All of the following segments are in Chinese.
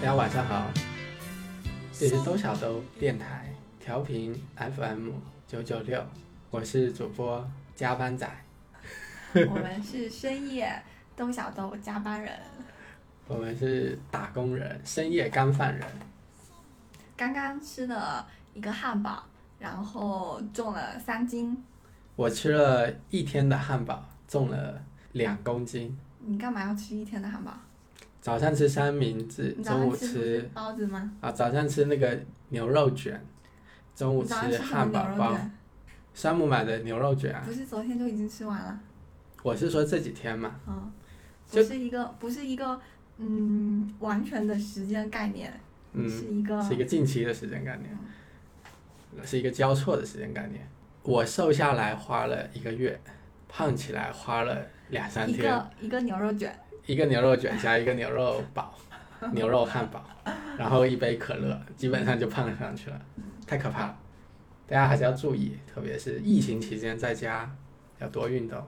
大家晚上好，这是兜小兜电台调频 FM 九九六，我是主播加班仔，我们是深夜兜小兜加班人，我们是打工人，深夜干饭人。刚刚吃了一个汉堡，然后重了三斤。我吃了一天的汉堡，重了两公斤。你干嘛要吃一天的汉堡？早上吃三明治，中午吃包子吗？啊，早上吃那个牛肉卷，中午吃汉堡包。山姆买的牛肉卷啊，不是昨天就已经吃完了？我是说这几天嘛，嗯，就不是一个不是一个嗯完全的时间概念，嗯，是一个是一个近期的时间概念，是一个交错的时间概念。我瘦下来花了一个月，胖起来花了两三天一。个一个牛肉卷，一个牛肉卷加一个牛肉堡，牛肉汉堡，然后一杯可乐，基本上就胖上去了，太可怕了。大家还是要注意，特别是疫情期间在家要多运动。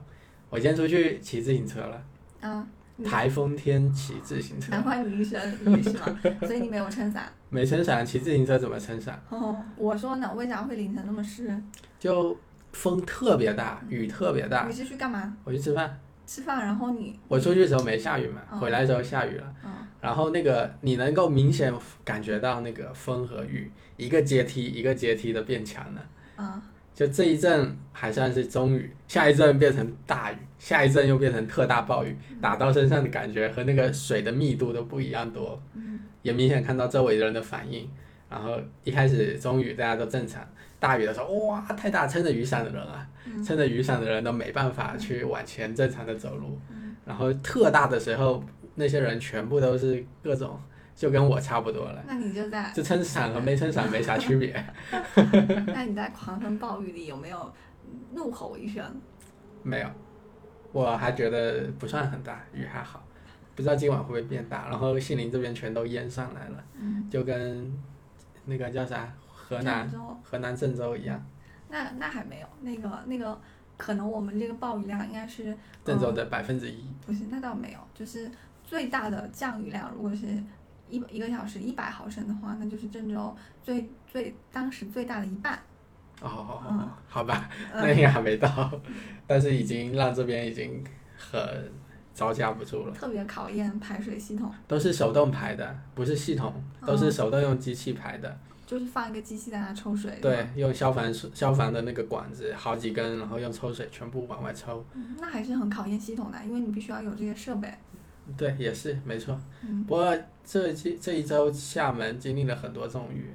我今天出去骑自行车了，啊，台风天骑自行车难，怪你一身雨是吗？所以你没有撑伞。没撑伞，骑自行车怎么撑伞？哦，我说呢，为啥会淋成那么湿？就风特别大，雨特别大你。是去干嘛？我去吃饭，吃饭，然后你，我出去的时候没下雨嘛，嗯回来的时候下雨了。嗯，然后那个你能够明显感觉到那个风和雨一个阶梯一个阶梯的变强了。嗯，就这一阵还算是中雨，下一阵变成大雨，下一阵又变成特大暴雨，打到身上的感觉和那个水的密度都不一样多，嗯也明显看到周围人的反应。然后一开始中雨大家都正常，大雨的时候哇太大，撑着雨伞的人啊，撑着雨伞的人都没办法去往前正常的走路。然后特大的时候，那些人全部都是各种，就跟我差不多了，那你就在，就撑伞和没撑伞没啥区别。那你在狂风暴雨里有没有怒吼一声？没有，我还觉得不算很大，雨还好，不知道今晚会不会变大。然后杏林这边全都淹上来了，嗯，就跟那个叫啥河南河南郑州一样，那那还没有，那个那个，可能我们这个暴雨量应该是郑州的百分之一。不是，那倒没有，就是最大的降雨量，如果是一一个小时一百毫升的话，那就是郑州最最当时最大的一半。哦，嗯好吧，嗯那应该还没到，但是已经让这边已经很招架不住了。特别考验排水系统，都是手动排的，不是系统，都是手动用机器排的。就是放一个机器在那抽水。对，用消防消防的那个管子，好几根，然后用抽水全部往外抽。嗯，那还是很考验系统的，因为你必须要有这些设备。对，也是没错。嗯不过这这这一周厦门经历了很多这种雨，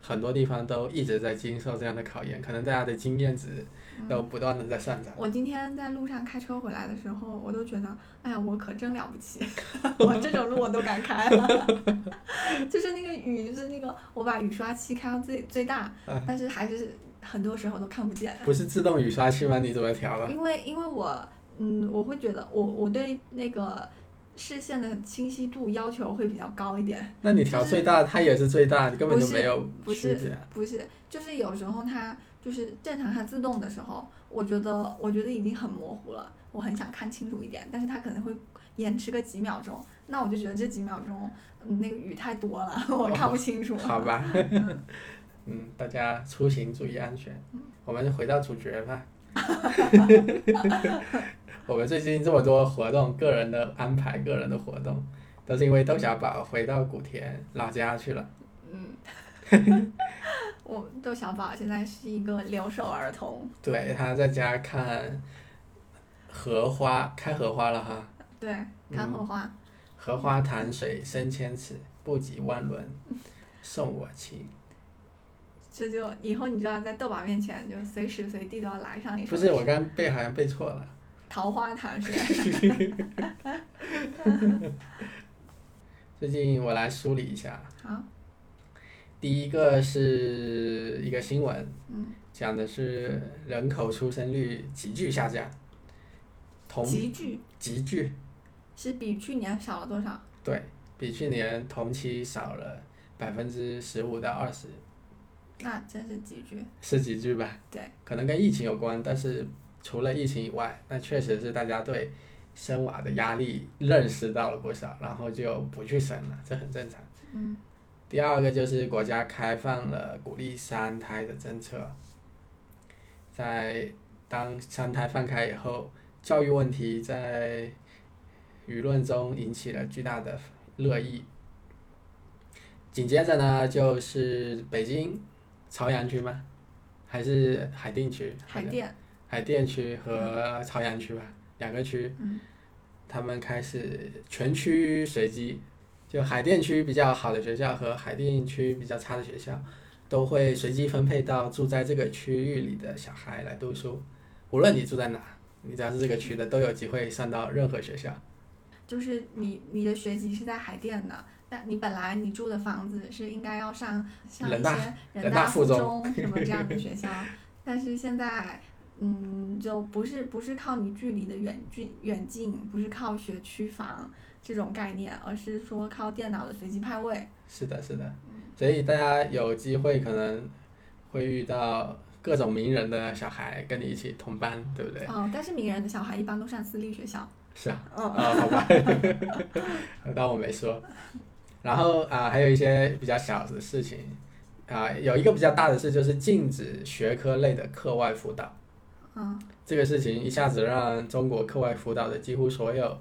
很多地方都一直在经受这样的考验，可能大家的经验值都不断的在上涨。我今天在路上开车回来的时候，我都觉得，哎呀，我可真了不起，我这种路我都敢开了。就是那个雨，就是那个我把雨刷器开到最最大，嗯但是还是很多时候都看不见。不是自动雨刷器吗？你怎么调了？因为因为我嗯，我会觉得我我对那个视线的清晰度要求会比较高一点。那你调最大，它也是最大，你根本就没有不是。不是，就是有时候它就是正常它自动的时候，我觉得我觉得已经很模糊了，我很想看清楚一点，但是它可能会延迟个几秒钟，那我就觉得这几秒钟，嗯，那个雨太多了，我看不清楚。好吧，嗯，大家出行注意安全。我们回到主角吧。我们最近这么多活动，个人的安排，个人的活动，都是因为窦小宝回到古田老家去了。嗯，我窦小宝现在是一个留守儿童，对，他在家看荷花，开荷花了哈。对，看荷花，荷花潭水深千尺，不及汪伦，送我情。这就以后你就要在豆宝面前就随时随地都要来上一首。不是，我刚背好像背错了。桃花潭水。最近我来梳理一下，好，第一个是一个新闻，嗯，讲的是人口出生率急剧下降，同急剧急剧，是比去年少了多少？对比去年同期少了百分之十五到二十，那真是急剧。是几句吧？对，可能跟疫情有关，但是除了疫情以外，那确实是大家对生娃的压力认识到了不少，然后就不去生了，这很正常。嗯第二个就是国家开放了鼓励三胎的政策，在当三胎放开以后，教育问题在舆论中引起了巨大的热议。紧接着呢，就是北京朝阳区吗？还是海淀区？海淀，海淀区和朝阳区吧，两个区，嗯他们开始全区随机，就海淀区比较好的学校和海淀区比较差的学校，都会随机分配到住在这个区域里的小孩来读书，无论你住在哪，你只要是这个区的，都有机会上到任何学校。就是你你的学籍是在海淀的，但你本来你住的房子是应该要上像一人大些人人大附中什么这样的学校，但是现在。嗯，就不是不是靠你距离的远距远近，不是靠学区房这种概念，而是说靠电脑的随机派位。是的，是的，所以大家有机会可能会遇到各种名人的小孩跟你一起同班，对不对？哦，但是名人的小孩一般都上私立学校。是啊，嗯啊、好吧，当我没说。然后啊、还有一些比较小的事情啊、有一个比较大的事就是禁止学科类的课外辅导。嗯这个事情一下子让中国课外辅导的几乎所有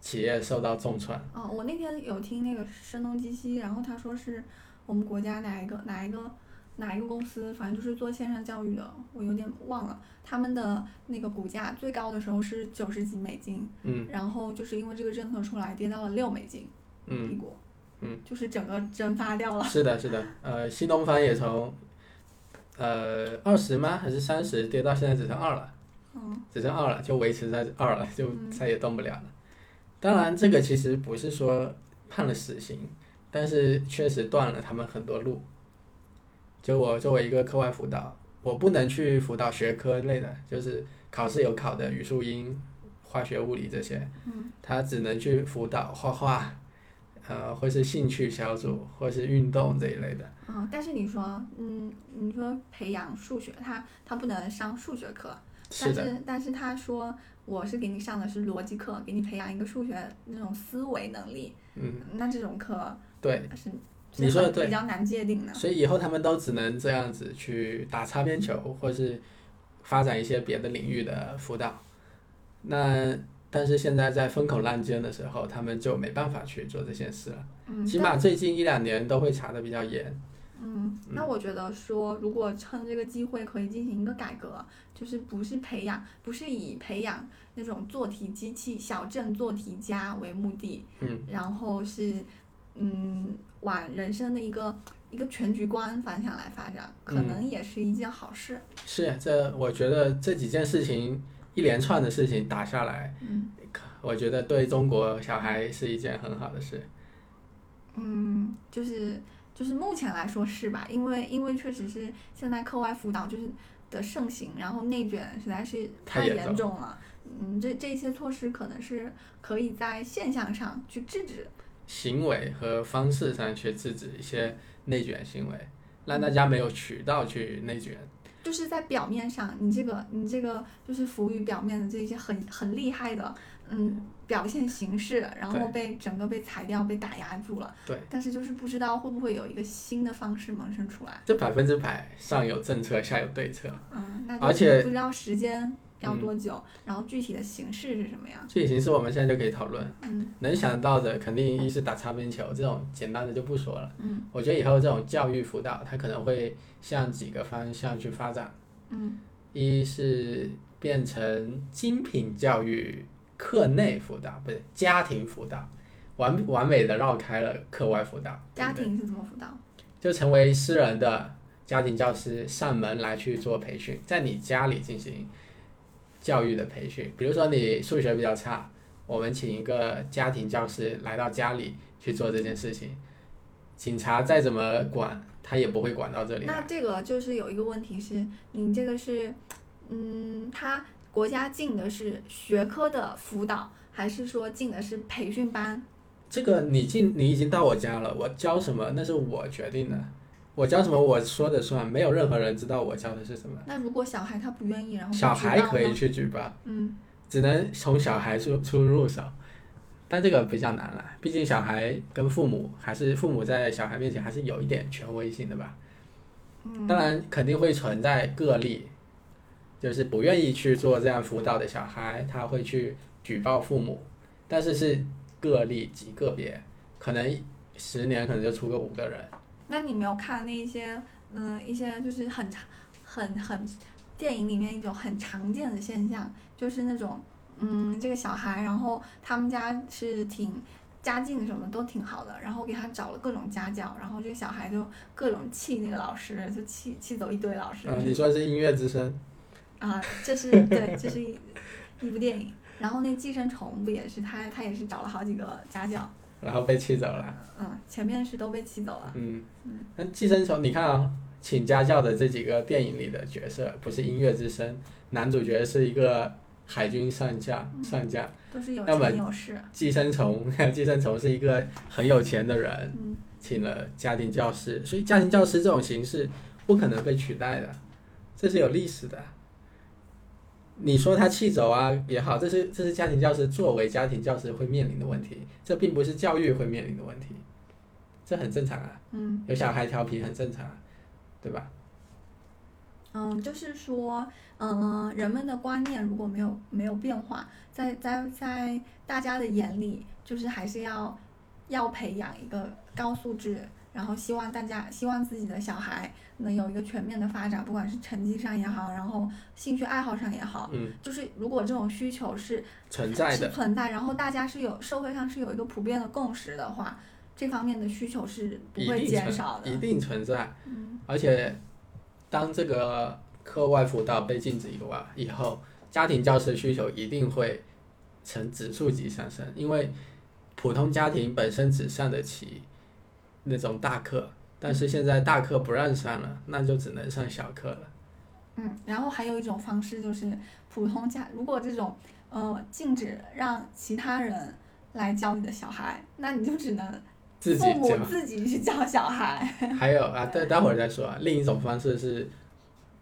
企业受到重创。哦，我那天有听那个声东击西，然后他说是我们国家哪一个哪一个哪一个公司，反正就是做线上教育的，我有点忘了。他们的那个股价最高的时候是九十几美金，嗯然后就是因为这个政策出来，跌到了六美金嗯一嗯，股，嗯，就是整个蒸发掉了。是的，是的。呃，新东方也从呃二十吗？还是三十跌到现在只剩二了。嗯只剩二了，就维持在二了，就嗯再也动不了了。当然，这个其实不是说判了死刑，但是确实断了他们很多路。就我作为一个课外辅导，我不能去辅导学科类的，就是考试有考的语数英、化学、物理这些，嗯他只能去辅导画画，呃，或是兴趣小组，或是运动这一类的。嗯，但是你说，嗯，你说培养数学，他他不能上数学课，但是，是但是他说我是给你上的是逻辑课，给你培养一个数学那种思维能力，嗯，那这种课对。是你说的对比较难界定的。所以以后他们都只能这样子去打擦边球，或是发展一些别的领域的辅导。那但是现在在风口浪尖的时候，他们就没办法去做这些事了。嗯，起码最近一两年都会查的比较严。嗯，那我觉得说，如果趁这个机会可以进行一个改革，就是不是培养，不是以培养那种做题机器、小镇做题家为目的，嗯，然后是嗯往人生的一个一个全局观方向来发展，可嗯。能也是一件好事。是这，我觉得这几件事情一连串的事情打下来，嗯。我觉得对中国小孩是一件很好的事。嗯，就是就是目前来说是吧？因为因为确实是现在课外辅导就是的盛行，然后内卷实在是太严重了。嗯，这这些措施可能是可以在现象上去制止。行为和方式上去制止一些内卷行为，让大家没有渠道去内卷。就是在表面上，你这个你这个就是浮于表面的这些很很厉害的，嗯，表现形式，然后被整个被裁掉、被打压住了。对。但是就是不知道会不会有一个新的方式萌生出来。这百分之百上有政策，下有对策。嗯，那而且不知道时间要嗯多久，然后具体的形式是什么样。具体形式我们现在就可以讨论，嗯能想到的肯定一是打擦边球，这种简单的就不说了。嗯我觉得以后这种教育辅导，它可能会向几个方向去发展。嗯一是变成精品教育课内辅导，不是家庭辅导，完完美的绕开了课外辅导。家庭是怎么辅导？就成为私人的家庭教师上门来去做培训，在你家里进行教育的培训。比如说你数学比较差，我们请一个家庭教师来到家里去做这件事情。警察再怎么管，他也不会管到这里。那这个就是有一个问题是，你这个是，嗯，他国家进的是学科的辅导，还是说进的是培训班？这个你进，你已经到我家了，我教什么那是我决定的，我教什么我说的算，没有任何人知道我教的是什么。那如果小孩他不愿意，然后小孩可以，去举报，嗯只能从小孩出出入手，但这个比较难了，毕竟小孩跟父母还是父母在小孩面前还是有一点权威性的吧。嗯，当然肯定会存在个例，就是不愿意去做这样辅导的小孩，他会去举报父母，但是是个例极个别，可能十年可能就出个五个人。那你没有看那一些，嗯、一些就是很常、很很电影里面一种很常见的现象，就是那种，嗯，这个小孩，然后他们家是挺家境什么都挺好的，然后给他找了各种家教，然后这个小孩就各种气那个老师，就气气走一堆老师。嗯，你说是音乐之声，啊，这是对，这是一一部电影。然后那寄生虫不也是他，他也是找了好几个家教，然后被气走了。嗯，前面是都被气走了。嗯嗯，那寄生虫，你看啊，请家教的这几个电影里的角色，不是音乐之声，男主角是一个海军上将，上将。都是有钱有势。寄生虫，寄生虫是一个很有钱的人，嗯请了家庭教师，所以家庭教师这种形式不可能被取代的，这是有历史的。你说他气走啊也好，这是这是家庭教师作为家庭教师会面临的问题，这并不是教育会面临的问题，这很正常啊。嗯有小孩调皮很正常啊，对吧？嗯，就是说，嗯、人们的观念如果没有没有变化，在在在大家的眼里，就是还是要要培养一个高素质，然后希望大家希望自己的小孩能有一个全面的发展，不管是成绩上也好，然后兴趣爱好上也好，嗯，就是如果这种需求是存在的，是存在，然后大家是有社会上是有一个普遍的共识的话，这方面的需求是不会减少的。一定存在。嗯而且，当这个课外辅导被禁止以外以后，家庭教师需求一定会呈指数级上升，因为普通家庭本身只上得起那种大课，但是现在大课不让上了，那就只能上小课了。嗯，然后还有一种方式就是普通家，如果这种呃禁止让其他人来教你的小孩，那你就只能自己父母，自己去教小孩。还有啊，待待会儿再说啊。另一种方式是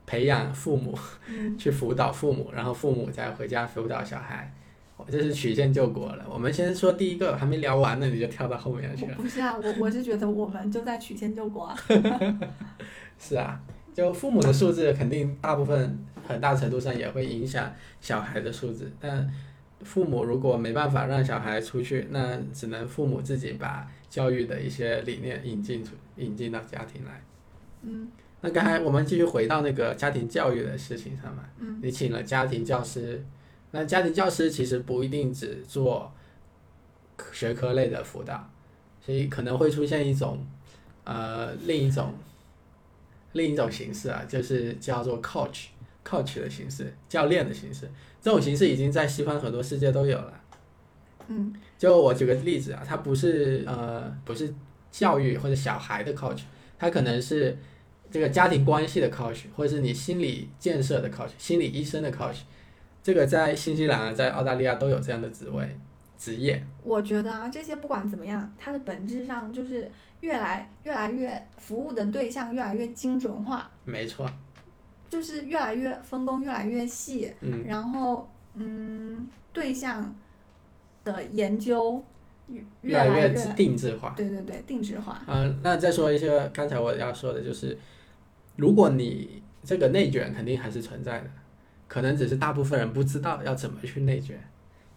培养父母嗯去辅导父母，然后父母再回家辅导小孩，哦这是曲线救国了。我们先说第一个，还没聊完呢，你就跳到后面去了。不是啊，我我是觉得我们就在曲线救国啊。是啊，就父母的素质肯定大部分很大程度上也会影响小孩的素质，但父母如果没办法让小孩出去，那只能父母自己把教育的一些理念引进出引进到家庭来。嗯那刚才我们继续回到那个家庭教育的事情上嘛，嗯你请了家庭教师，那家庭教师其实不一定只做学科类的辅导，所以可能会出现一种呃另一种另一种形式啊，就是叫做 coach coach 的形式，教练的形式。这种形式已经在西方很多世界都有了。嗯就我举个例子啊，他不是呃不是教育或者小孩的 coach，他可能是这个家庭关系的 coach，或者是你心理建设的 coach，心理医生的 coach。这个在新西兰啊，在澳大利亚都有这样的职位职业。我觉得啊，这些不管怎么样，它的本质上就是越来越来越服务的对象越来越精准化，没错，就是越来越分工越来越细，嗯，然后嗯，对象的研究越来越定制化。对对对，定制化。嗯，那再说一些刚才我要说的，就是如果你这个内卷肯定还是存在的，可能只是大部分人不知道要怎么去内卷。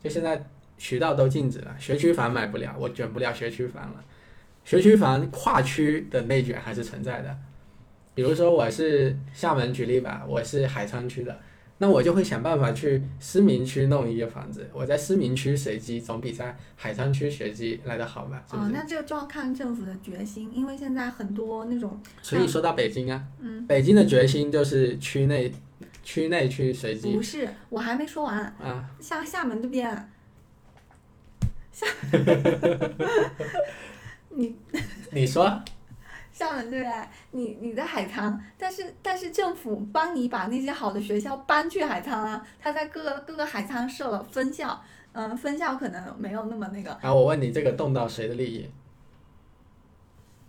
就现在渠道都禁止了，学区房买不了，我卷不了学区房了。学区房跨区的内卷还是存在的，比如说我是厦门举例吧，我是海沧区的，那我就会想办法去思明区弄一个房子，我在思明区随机总比在海沧区随机来的好吧？是不啊、是？那这个就要看政府的决心，因为现在很多那种，所以说到北京啊，嗯，北京的决心就是区内区内去随机。不是，我还没说完，啊，像厦门这边，厦，你。你说。厦门这边，你你在海沧，但是但是政府帮你把那些好的学校搬去海沧啊，他在各个各个海沧设了分校，嗯，分校可能没有那么那个，啊我问你，这个动到谁的利益？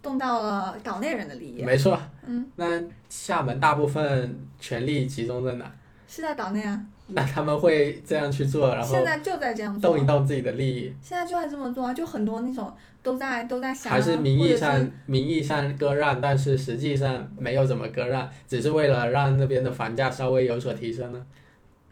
动到了岛内人的利益，没错，嗯，那厦门大部分权力集中在哪？是在岛内啊，那他们会这样去做，然后现在就在这样做动一，动自己的利益，现在就在这么做啊，就很多那种都在都在想啊，还是名义上名义上割让，但是实际上没有怎么割让，只是为了让那边的房价稍微有所提升呢？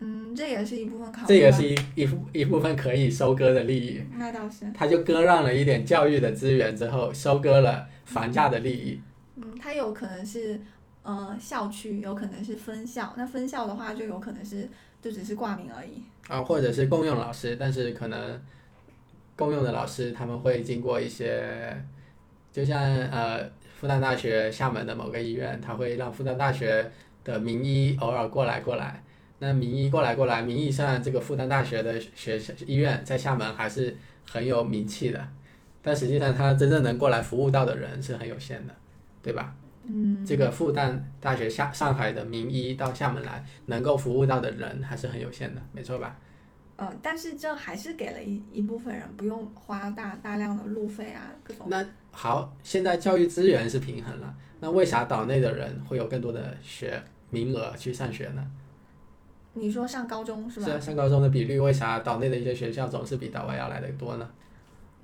嗯，这也是一部分考虑，这也是一一部一部分可以收割的利益。那倒是，他就割让了一点教育的资源之后，收割了房价的利益。嗯，它有可能是呃校区，有可能是分校，那分校的话就有可能是就只是挂名而已，啊，或者是共用老师，但是可能共用的老师他们会经过一些，就像呃复旦大学厦门的某个医院，他会让复旦大学的名医偶尔过来过来。那名医过来过来，名义上这个复旦大学的学校医院在厦门还是很有名气的，但实际上他真正能过来服务到的人是很有限的，对吧？嗯，这个复旦大学下上海的名医到厦门来，能够服务到的人还是很有限的，没错吧？嗯，但是这还是给了一一部分人不用花大大量的路费啊，各种。那好，现在教育资源是平衡了，那为啥岛内的人会有更多的学名额去上学呢？你说上高中是吧？啊，上高中的比率为啥岛内的一些学校总是比岛外要来的多呢？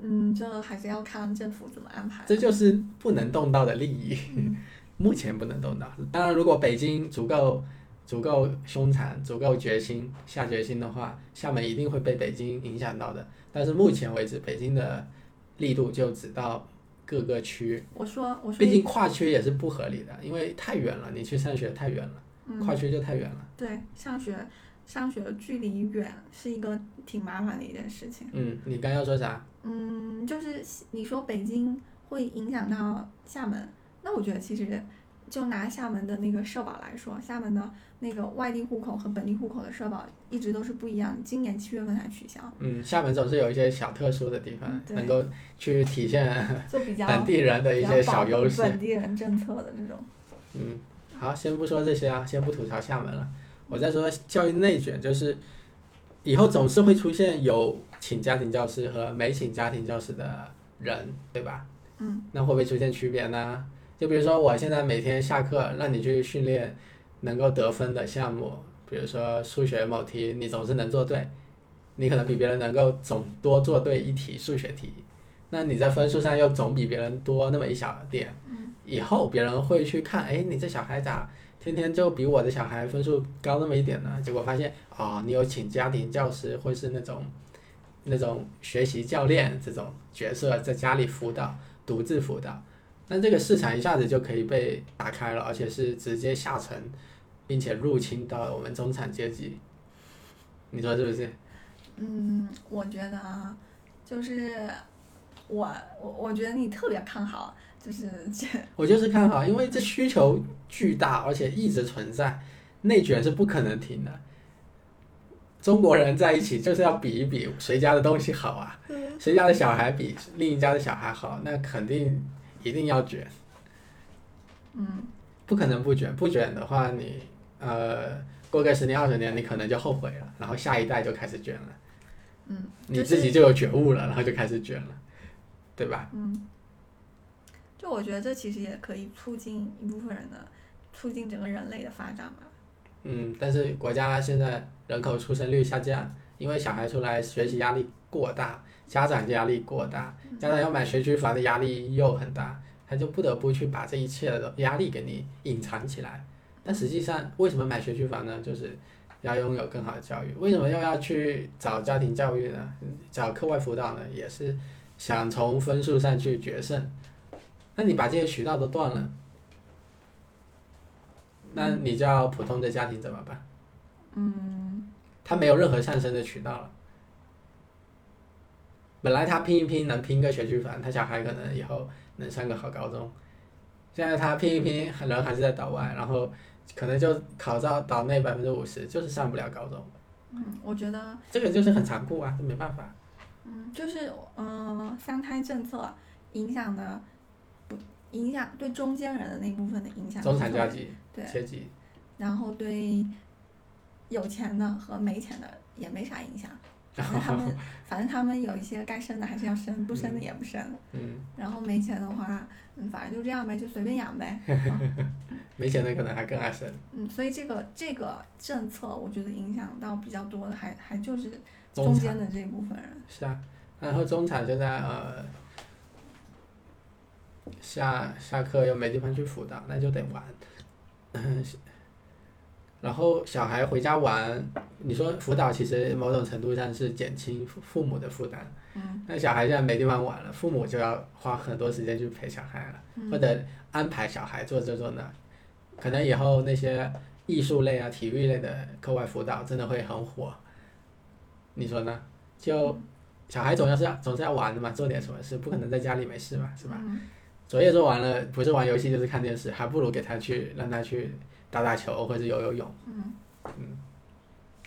嗯，这还是要看政府怎么安排。这就是不能动到的利益，嗯 目前不能动到。当然，如果北京足够足够凶残、足够决心下决心的话，厦门一定会被北京影响到的。但是目前为止，北京的力度就只到各个区，我说我说毕竟跨区也是不合理的，因为太远了，你去上学太远了，嗯，跨区就太远了。对，上学上学距离远是一个挺麻烦的一件事情。嗯，你刚要说啥？嗯，就是你说北京会影响到厦门，那我觉得其实就拿厦门的那个社保来说，厦门的那个外地户口和本地户口的社保一直都是不一样的，今年七月份才取消，嗯，厦门总是有一些小特殊的地方，对能够去体现就比较本地人的一些小优势。本地人政策的这种。嗯，好，先不说这些啊，先不吐槽厦门了。我再说教育内卷，就是以后总是会出现有请家庭教师和没请家庭教师的人，对吧？嗯，那会不会出现区别呢？就比如说，我现在每天下课让你去训练能够得分的项目，比如说数学某题，你总是能做对，你可能比别人能够总多做对一题数学题，那你在分数上又总比别人多那么一小点，以后别人会去看，哎，你这小孩咋天天就比我的小孩分数高那么一点呢？结果发现，哦，你有请家庭教师或是那种那种学习教练这种角色在家里辅导，独自辅导，那这个市场一下子就可以被打开了，而且是直接下沉，并且入侵到我们中产阶级，你说是不是？嗯，我觉得啊，就是我我我觉得你特别看好，就是这 我就是看好，因为这需求巨大，而且一直存在，内卷是不可能停的。中国人在一起就是要比一比谁家的东西好啊，谁家的小孩比另一家的小孩好，那肯定一定要卷，嗯不可能不卷。不卷的话，你呃过个十年二十年，你可能就后悔了，然后下一代就开始卷了，嗯，你自己就有觉悟了，然后就开始卷了，对吧？嗯，就我觉得这其实也可以促进一部分人的，促进整个人类的发展吧。嗯，但是国家现在人口出生率下降，因为小孩出来学习压力过大，家长压力过大，家长要买学区房的压力又很大，他就不得不去把这一切的压力给你隐藏起来。但实际上，为什么买学区房呢？就是要拥有更好的教育。为什么又要去找家庭教育呢？找课外辅导呢？也是想从分数上去决胜。那你把这些渠道都断了，那你叫普通的家庭怎么办？嗯他没有任何上升的渠道了。本来他拼一拼能拼个学区房，他小孩可能以后能上个好高中。现在他拼一拼，人还是在岛外，然后可能就考到岛内百分之五十，就是上不了高中。嗯，我觉得这个就是很残酷啊，这没办法。嗯就是嗯、呃三胎政策影响的不影响对中间人的那部分的影响，中产阶级、对，阶级，然后对有钱的和没钱的也没啥影响。然后他们 反正他们有一些该生的还是要生，不生的也不生。嗯，然后没钱的话，嗯，反正就这样呗，就随便养呗。没钱的可能还更爱生。嗯，所以这个这个政策，我觉得影响到比较多的还还就是中间的这一部分人。是啊，然后中产现在呃，下下课又没地方去辅导，那就得玩。然后小孩回家玩，你说辅导其实某种程度上是减轻父父母的负担。嗯那小孩现在没地方玩了，父母就要花很多时间去陪小孩了，或嗯者安排小孩做这做那。可能以后那些艺术类啊、体育类的课外辅导真的会很火，你说呢？就小孩总要是要总是要玩的嘛，做点什么事，不可能在家里没事嘛，是吧？嗯作业做完了，不是玩游戏就是看电视，还不如给他去让他去打打球或者游游泳。嗯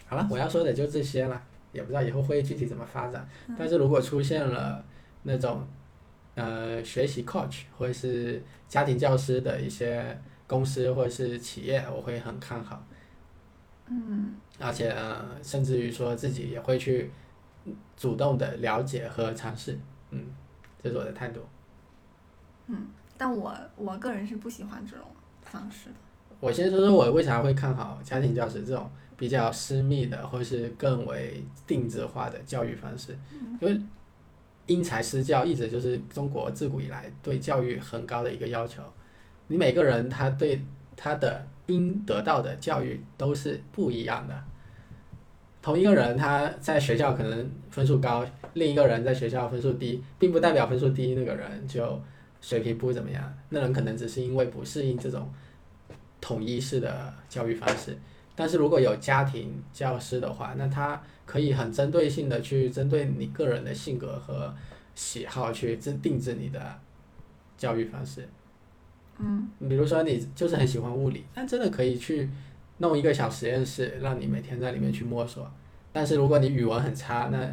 好了，我要说的就这些了，也不知道以后会具体怎么发展。嗯但是如果出现了那种呃学习 coach 或者是家庭教师的一些公司或者是企业，我会很看好，嗯而且呃甚至于说自己也会去主动的了解和尝试，嗯，这是我的态度。嗯，但我我个人是不喜欢这种方式的。我先说说我为啥会看好家庭教师这种比较私密的，或是更为定制化的教育方式，因为因材施教一直就是中国自古以来对教育很高的一个要求。你每个人他对他的应得到的教育都是不一样的。同一个人他在学校可能分数高，另一个人在学校分数低，并不代表分数低那个人就水平不怎么样。那人可能只是因为不适应这种统一式的教育方式。但是如果有家庭教师的话，那他可以很针对性的去针对你个人的性格和喜好去制定制你的教育方式。嗯比如说你就是很喜欢物理，那真的可以去弄一个小实验室，让你每天在里面去摸索。但是如果你语文很差，那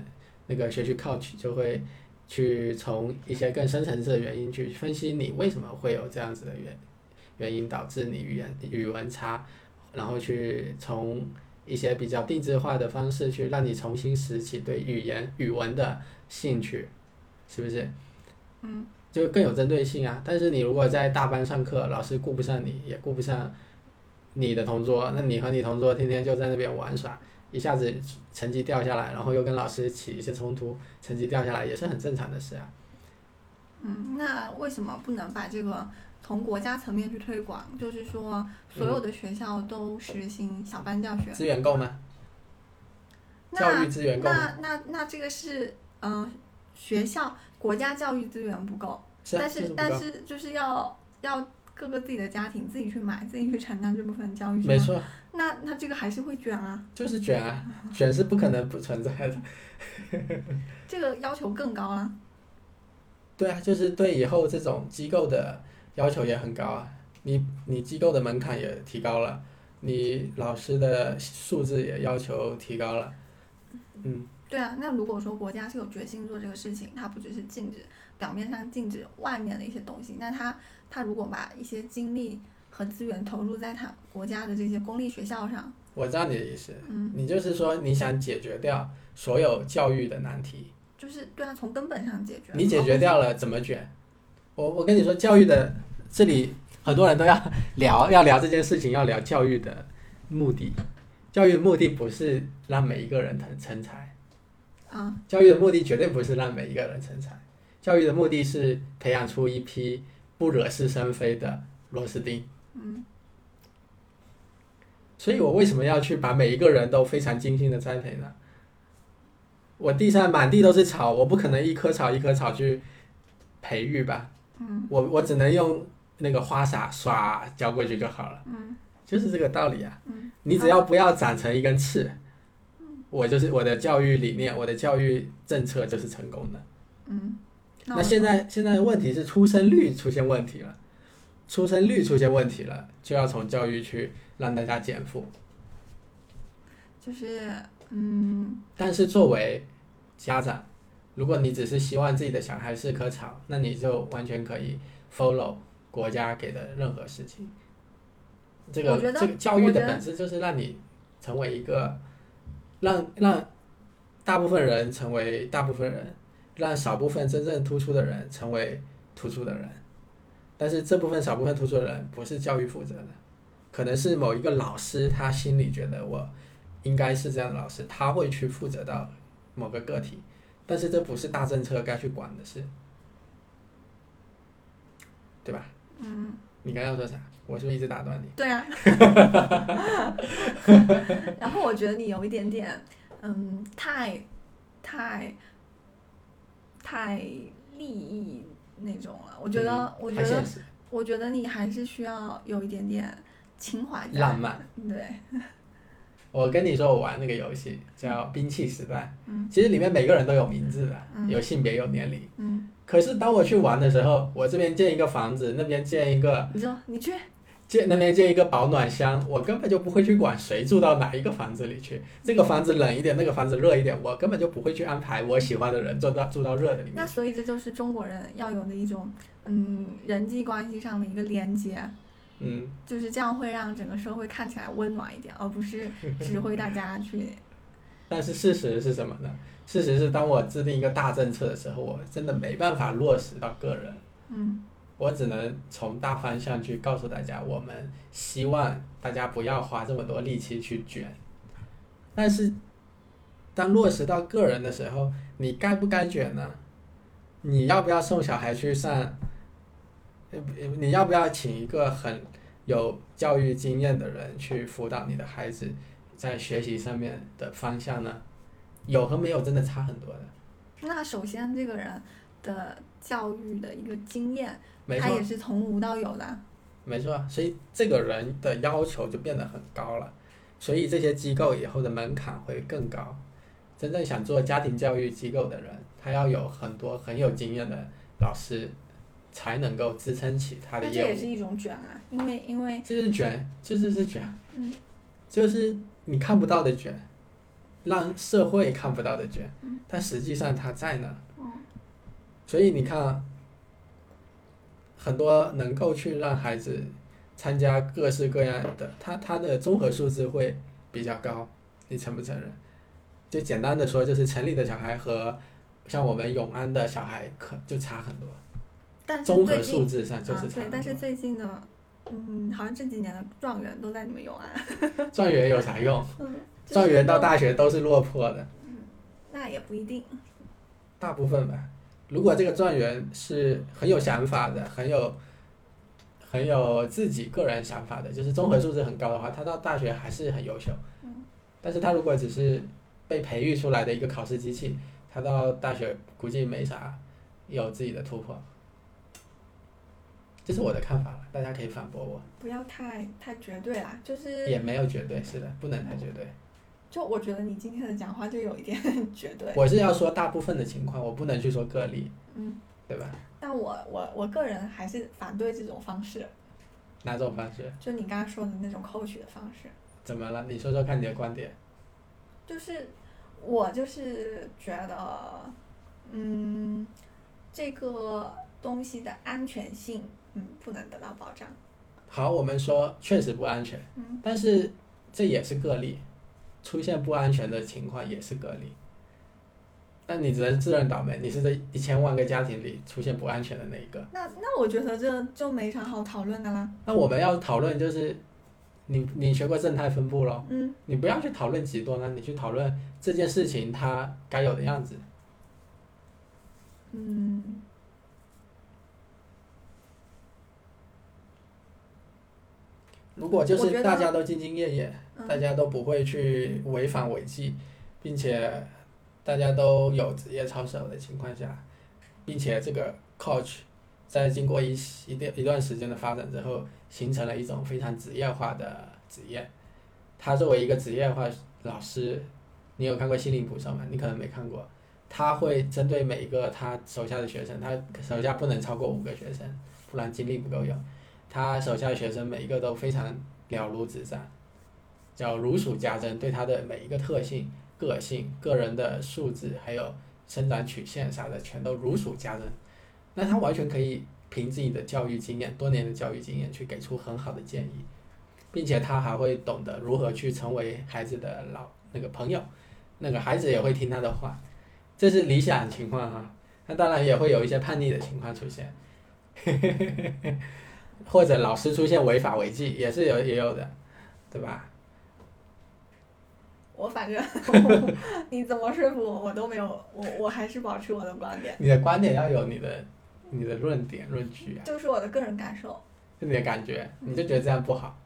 那个学习 coach 就会去从一些更深层次的原因去分析你为什么会有这样子的原原因导致你语言语文差，然后去从一些比较定制化的方式去让你重新拾起对语言语文的兴趣，是不是？嗯就更有针对性啊。但是你如果在大班上课，老师顾不上你，也顾不上你的同桌，那你和你同桌天天就在那边玩耍，一下子成绩掉下来，然后又跟老师起一些冲突，成绩掉下来也是很正常的事啊。嗯，那为什么不能把这个从国家层面去推广？就是说，所有的学校都实行小班教学。资源够吗？教那育资源够吗？那那那这个是嗯、呃学校国家教育资源不够，是啊，但是是。但是就是要要各个自己的家庭自己去买，自己去承担这部分教育。没。错，那那这个还是会卷啊，就是卷啊，卷是不可能不存在的。这个要求更高啊。对啊，就是对以后这种机构的要求也很高啊。你你机构的门槛也提高了，你老师的素质也要求提高了。嗯，对啊，那如果说国家是有决心做这个事情，它不只是禁止表面上禁止外面的一些东西，那它它如果把一些精力和资源投入在他国家的这些公立学校上，我知道你的意思，嗯，你就是说你想解决掉所有教育的难题，就是对啊，从根本上解决。你解决掉了怎么卷？我我跟你说，教育的这里很多人都要聊要聊这件事情，要聊教育的目的。教育的目的不是让每一个人成成才，啊，教育的目的绝对不是让每一个人成才，教育的目的是培养出一批不惹是生非的螺丝钉。嗯所以我为什么要去把每一个人都非常精心的栽培呢？我地上满地都是草，我不可能一棵草一棵草去培育吧？嗯我我只能用那个花洒刷浇过去就好了，嗯就是这个道理啊。嗯你只要不要长成一根刺，我就是我的教育理念，我的教育政策就是成功的。嗯。那现在现在问题是出生率出现问题了，出生率出现问题了，就要从教育去让大家减负。就是嗯但是作为家长，如果你只是希望自己的小孩是棵草，那你就完全可以 follow 国家给的任何事情。这个这个教育的本质就是让你成为一个，让让大部分人成为大部分人，让少部分真正突出的人成为突出的人。但是这部分少部分突出的人不是教育负责的，可能是某一个老师他心里觉得我应该是这样的老师，他会去负责到某个个体，但是这不是大政策该去管的事，对吧？嗯，你刚刚要说啥？我是不是一直打断你？对啊。然后我觉得你有一点点，嗯，太太太利益那种了。我觉得，我觉得我觉得你还是需要有一点点情怀。浪漫。对，我跟你说，我玩那个游戏叫《兵器时代》，嗯其实里面每个人都有名字的，嗯有性别，有年龄。嗯，可是当我去玩的时候，我这边建一个房子，那边建一个你说你去，建那边建一个保暖箱，我根本就不会去管谁住到哪一个房子里去。这个房子冷一点，那个房子热一点，我根本就不会去安排我喜欢的人住到住到热的里面。那所以这就是中国人要有的一种，嗯，人际关系上的一个连接。嗯，就是这样会让整个社会看起来温暖一点，而不是 指挥大家去。但是事实是什么呢？事实是，当我制定一个大政策的时候，我真的没办法落实到个人。嗯我只能从大方向去告诉大家，我们希望大家不要花这么多力气去卷。但是，当落实到个人的时候，你该不该卷呢？你要不要送小孩去上？呃你要不要请一个很有教育经验的人去辅导你的孩子在学习上面的方向呢？有和没有真的差很多的，那首先这个人的教育的一个经验，没错他也。是从无到有的。没错，所以这个人的要求就变得很高了，所以这些机构以后的门槛会更高。真正想做家庭教育机构的人，他要有很多很有经验的老师，才能够支撑起他的业务。那这也是一种卷啊，因为因为这是卷，这就是卷，嗯就是你看不到的卷，让社会看不到的卷嗯，但实际上它在那。嗯所以你看啊，很多能够去让孩子参加各式各样的，他他的综合素质会比较高，你承不承认？就简单的说，就是城里的小孩和像我们永安的小孩可就差很多，但综合素质上就是差很但是。最近的，嗯，好像这几年的状元都在你们永安。状元有啥用？嗯，状元到大学都是落魄的，那也不一定。大部分吧。如果这个状元是很有想法的，很有很有自己个人想法的，就是综合素质很高的话，他到大学还是很优秀。嗯但是他如果只是被培育出来的一个考试机器，他到大学估计没啥有自己的突破。这是我的看法了，大家可以反驳我，不要太太绝对啦，就是也没有绝对，是的，不能太绝对。就我觉得你今天的讲话就有一点 绝对。我是要说大部分的情况，我不能去说个例，嗯，对吧？但我我我个人还是反对这种方式，哪种方式？就你刚刚说的那种 coach 的方式。怎么了？你说说看你的观点。就是我就是觉得，嗯，这个东西的安全性，嗯，不能得到保障。好，我们说确实不安全，嗯但是这也是个例，出现不安全的情况也是隔离。那你只能自认倒霉，你是这一千万个家庭里出现不安全的那一个。那那我觉得这就没啥好讨论的啦。那我们要讨论就是，你你学过正态分布咯，嗯，你不要去讨论极端了，你去讨论这件事情它该有的样子。嗯，如果就是大家都兢兢业业，嗯大家都不会去违反违纪，并且大家都有职业操守的情况下，并且这个 coach 在经过一一段一段时间的发展之后，形成了一种非常职业化的职业。他作为一个职业化老师，你有看过《心灵捕手》吗？你可能没看过。他会针对每一个他手下的学生，他手下不能超过五个学生，不然精力不够用。他手下的学生每一个都非常了如指掌，叫如数家珍，对他的每一个特性、个性、个人的素质，还有生长曲线啥的，全都如数家珍。那他完全可以凭自己的教育经验、多年的教育经验去给出很好的建议，并且他还会懂得如何去成为孩子的老那个朋友，那个孩子也会听他的话，这是理想情况哈。那当然也会有一些叛逆的情况出现，或者老师出现违法违纪也是有也有的，对吧？我反正 你怎么说服我，我都没有，我我还是保持我的观点。你的观点要有你的你的论点论据啊，就是我的个人感受，就你的感觉，你就觉得这样不好。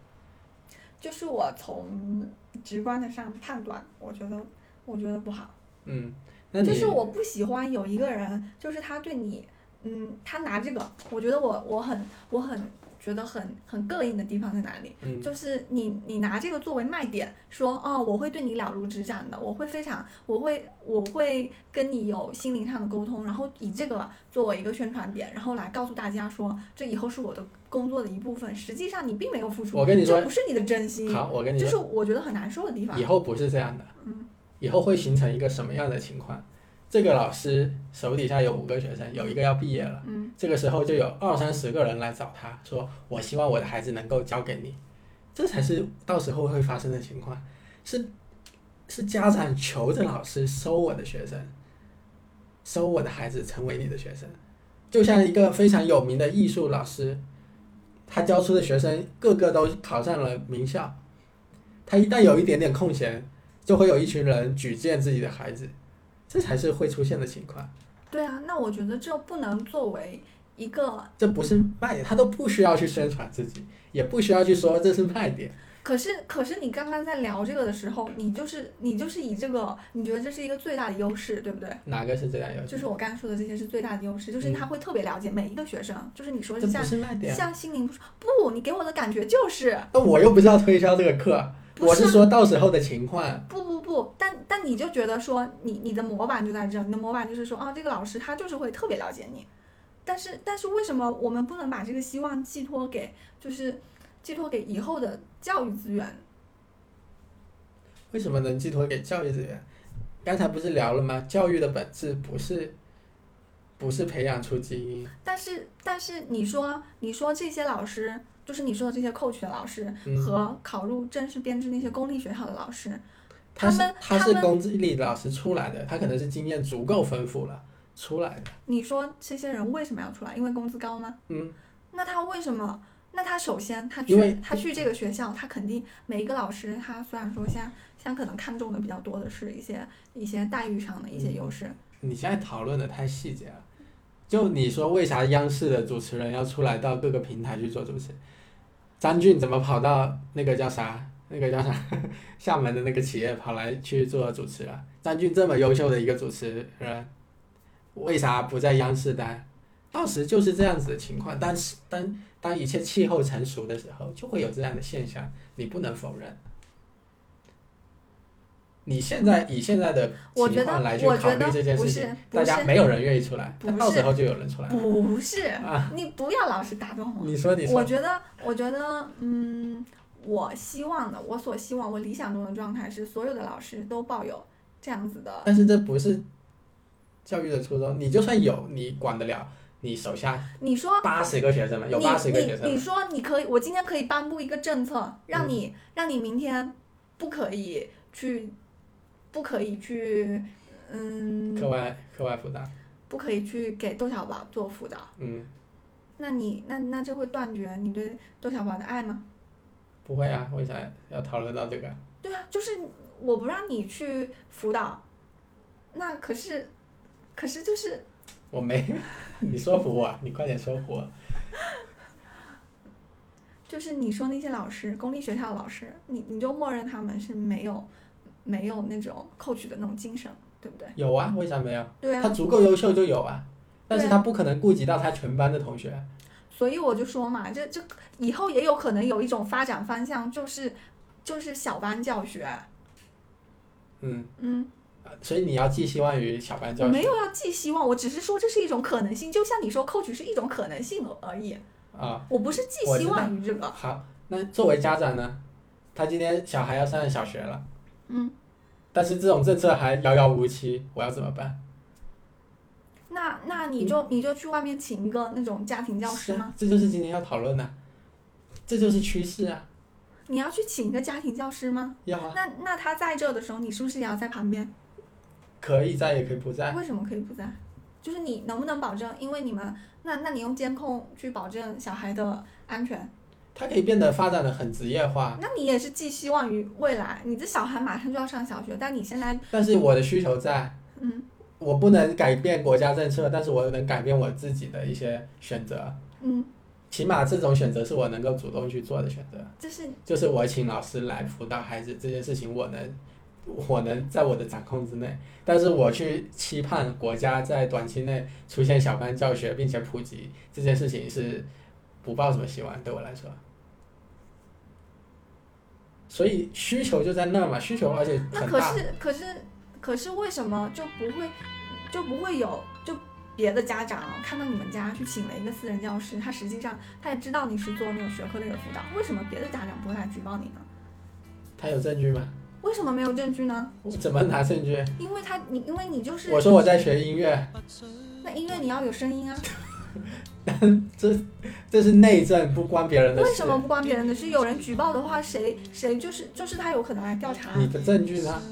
就是我从直观的上判断，我觉得我觉得不好。嗯，那就是我不喜欢有一个人，就是他对你，嗯，他拿这个，我觉得我我很我很觉得很很膈应的地方在哪里？嗯就是你你拿这个作为卖点，说哦，我会对你了如指掌的，我会非常，我会我会跟你有心灵上的沟通，然后以这个作为一个宣传点，然后来告诉大家说，这以后是我的工作的一部分。实际上你并没有付出，我跟你说这不是你的真心，好，我跟你这是，我觉得很难受的地方以。后不是这样的，嗯以后会形成一个什么样的情况？这个老师手底下有五个学生，有一个要毕业了。嗯这个时候就有二三十个人来找他说：“我希望我的孩子能够交给你。”这才是到时候会发生的情况，是是家长求着老师收我的学生，收我的孩子成为你的学生，就像一个非常有名的艺术老师，他教出的学生个个都考上了名校，他一旦有一点点空闲，就会有一群人举荐自己的孩子，这才是会出现的情况。对啊，那我觉得这不能作为一个这不是卖点，他都不需要去宣传自己，也不需要去说这是卖点。可是，可是你刚刚在聊这个的时候，你就是你就是以这个，你觉得这是一个最大的优势，对不对？哪个是最大优势？就是我刚刚说的这些是最大的优势，就是他会特别了解每一个学生，就是你说这像。像心灵不不，你给我的感觉就是那我又不是要推销这个课，我不是是说到时候的情况。不不不，但但你就觉得说你你的模板就在这儿，你的模板就是说啊，这个老师他就是会特别了解你，但是但是为什么我们不能把这个希望寄托给就是寄托给以后的教育资源？为什么能寄托给教育资源？刚才不是聊了吗？教育的本质不是不是培养出精英，但是但是你说你说这些老师，就是你说的这些 coach 的老师、嗯和考入正式编制那些公立学校的老师，他们他是公立老师出来的，他可能是经验足够丰富了出来的。你说这些人为什么要出来？因为工资高吗？嗯，那他为什么？那他首先他去他去这个学校，他肯定每一个老师，他虽然说像像可能看重的比较多的是一些一些待遇上的一些优势，你现在讨论的太细节了。就你说为啥央视的主持人要出来到各个平台去做主持？张俊怎么跑到那个叫啥？那个叫啥？厦门的那个企业跑来去做主持了？张俊这么优秀的一个主持人，为啥不在央视待？当时就是这样子的情况，但是当当一切气候成熟的时候，就会有这样的现象，你不能否认。你现在以现在的我觉得情况来去我觉得考虑这件不是事情，大家没有人愿意出来，到时候就有人出来。不是，啊你不要老是打断我。你说，你说，我觉得，我觉得，嗯，我希望的，我所希望，我理想中的状态是，所有的老师都抱有这样子的，但是这不是教育的初衷。你就算有，你管得了你手下你说八十个学生吗？有八十个学你你生吗，说你可以，我今天可以颁布一个政策，让你、让你明天不可以去，不可以去，嗯，课外课外辅导，不可以去给窦小宝做辅导。嗯，那你那那就会断绝你对窦小宝的爱吗？不会啊，为啥要讨论到这个？对啊，就是我不让你去辅导，那可是，可是就是我没，你说服我，你快点说服我。就是你说那些老师，公立学校的老师，你你就默认他们是没有没有那种 coach 的那种精神，对不对？有啊，为啥没有？对啊他，足够优秀就有啊，但是他不可能顾及到他全班的同学。所以我就说嘛，这这以后也有可能有一种发展方向，就是就是小班教学。嗯，嗯，所以你要寄希望于小班教学没有要寄希望，我只是说这是一种可能性，就像你说 coach 是一种可能性而已，啊。我不是寄希望于这个。好，那作为家长呢，他今天小孩要上小学了，嗯，但是这种政策还遥遥无期，我要怎么办？那那你就你就去外面请一个那种家庭教师吗？啊这就是今天要讨论的，这就是趋势啊。你要去请一个家庭教师吗？要啊，那那他在这的时候，你是不是也要在旁边？可以在也可以不在。为什么可以不在？就是你能不能保证？因为你们那那你用监控去保证小孩的安全，它可以变得发展的很职业化，那你也是寄希望于未来。你的小孩马上就要上小学，但你现在但是我的需求在，嗯我不能改变国家政策，但是我能改变我自己的一些选择。嗯，起码这种选择是我能够主动去做的选择。就是就是我请老师来辅导孩子这件事情，我能，我能在我的掌控之内。但是我去期盼国家在短期内出现小班教学并且普及这件事情是不抱什么希望，对我来说。所以需求就在那儿嘛，需求而且那可。是可是可是为什么就不会就不会有就别的家长看到你们家去请了一个私人教师，他实际上他也知道你是做那种学科类的辅导，为什么别的家长不会来举报你呢？他有证据吗？为什么没有证据呢？我怎么拿证据？因为他你因为你就是我说我在学音乐，那音乐你要有声音啊，这这是内政，不关别人的事。为什么不关别人的事？有人举报的话，谁谁就是就是他有可能来调查。你的证据呢？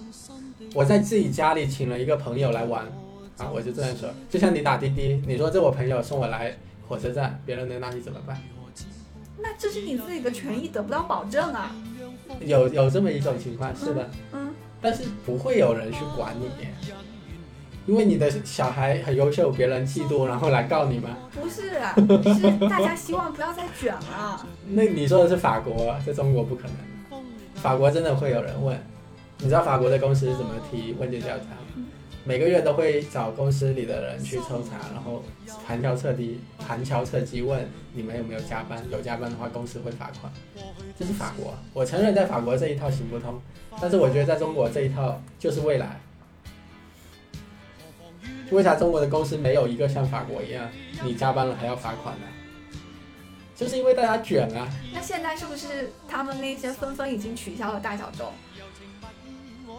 我在自己家里请了一个朋友来玩，啊，我就这样说，就像你打滴滴，你说这我朋友送我来火车站，别人能拿你怎么办？那这是你自己的权益得不到保证啊。有有这么一种情况，是的，嗯，但是不会有人去管你，因为你的小孩很优秀，别人嫉妒然后来告你吗？不是，是大家希望不要再卷了。那你说的是法国，在中国不可能，法国真的会有人问，你知道法国的公司怎么提问卷调查吗？每个月都会找公司里的人去抽查，然后旁敲侧击、旁敲侧击问你们有没有加班，有加班的话公司会罚款。这是法国，我承认在法国这一套行不通，但是我觉得在中国这一套就是未来。为啥中国的公司没有一个像法国一样，你加班了还要罚款呢？就是因为大家卷啊。那现在是不是他们那些纷纷已经取消了大小周？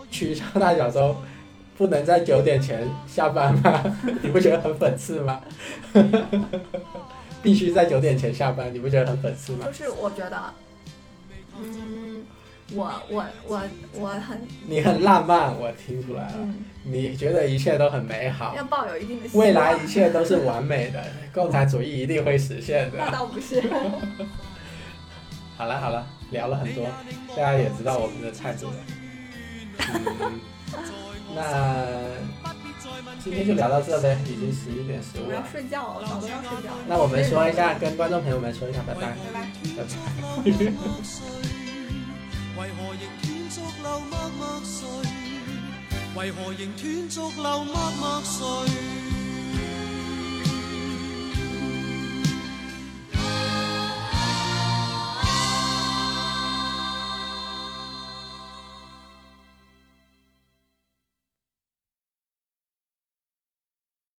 取消大小周，不能在九点前下班吗？你不觉得很讽刺吗？必须在九点前下班，你不觉得很讽刺吗？就是我觉得，嗯，我我我我很你很浪漫，我听出来了。嗯，你觉得一切都很美好，要抱有一定的未来一切都是完美的，共产主义一定会实现的那的。倒不是。好了好了，聊了很多，大家也知道我们的态度了。嗯，那今天就聊到这呗，已经十一点十五我要了。睡觉了，老公要睡觉了。那我们说一下，跟观众朋友们说一下，拜拜。拜拜。拜拜。为何仍断续流默默睡？为何仍断续流默默睡？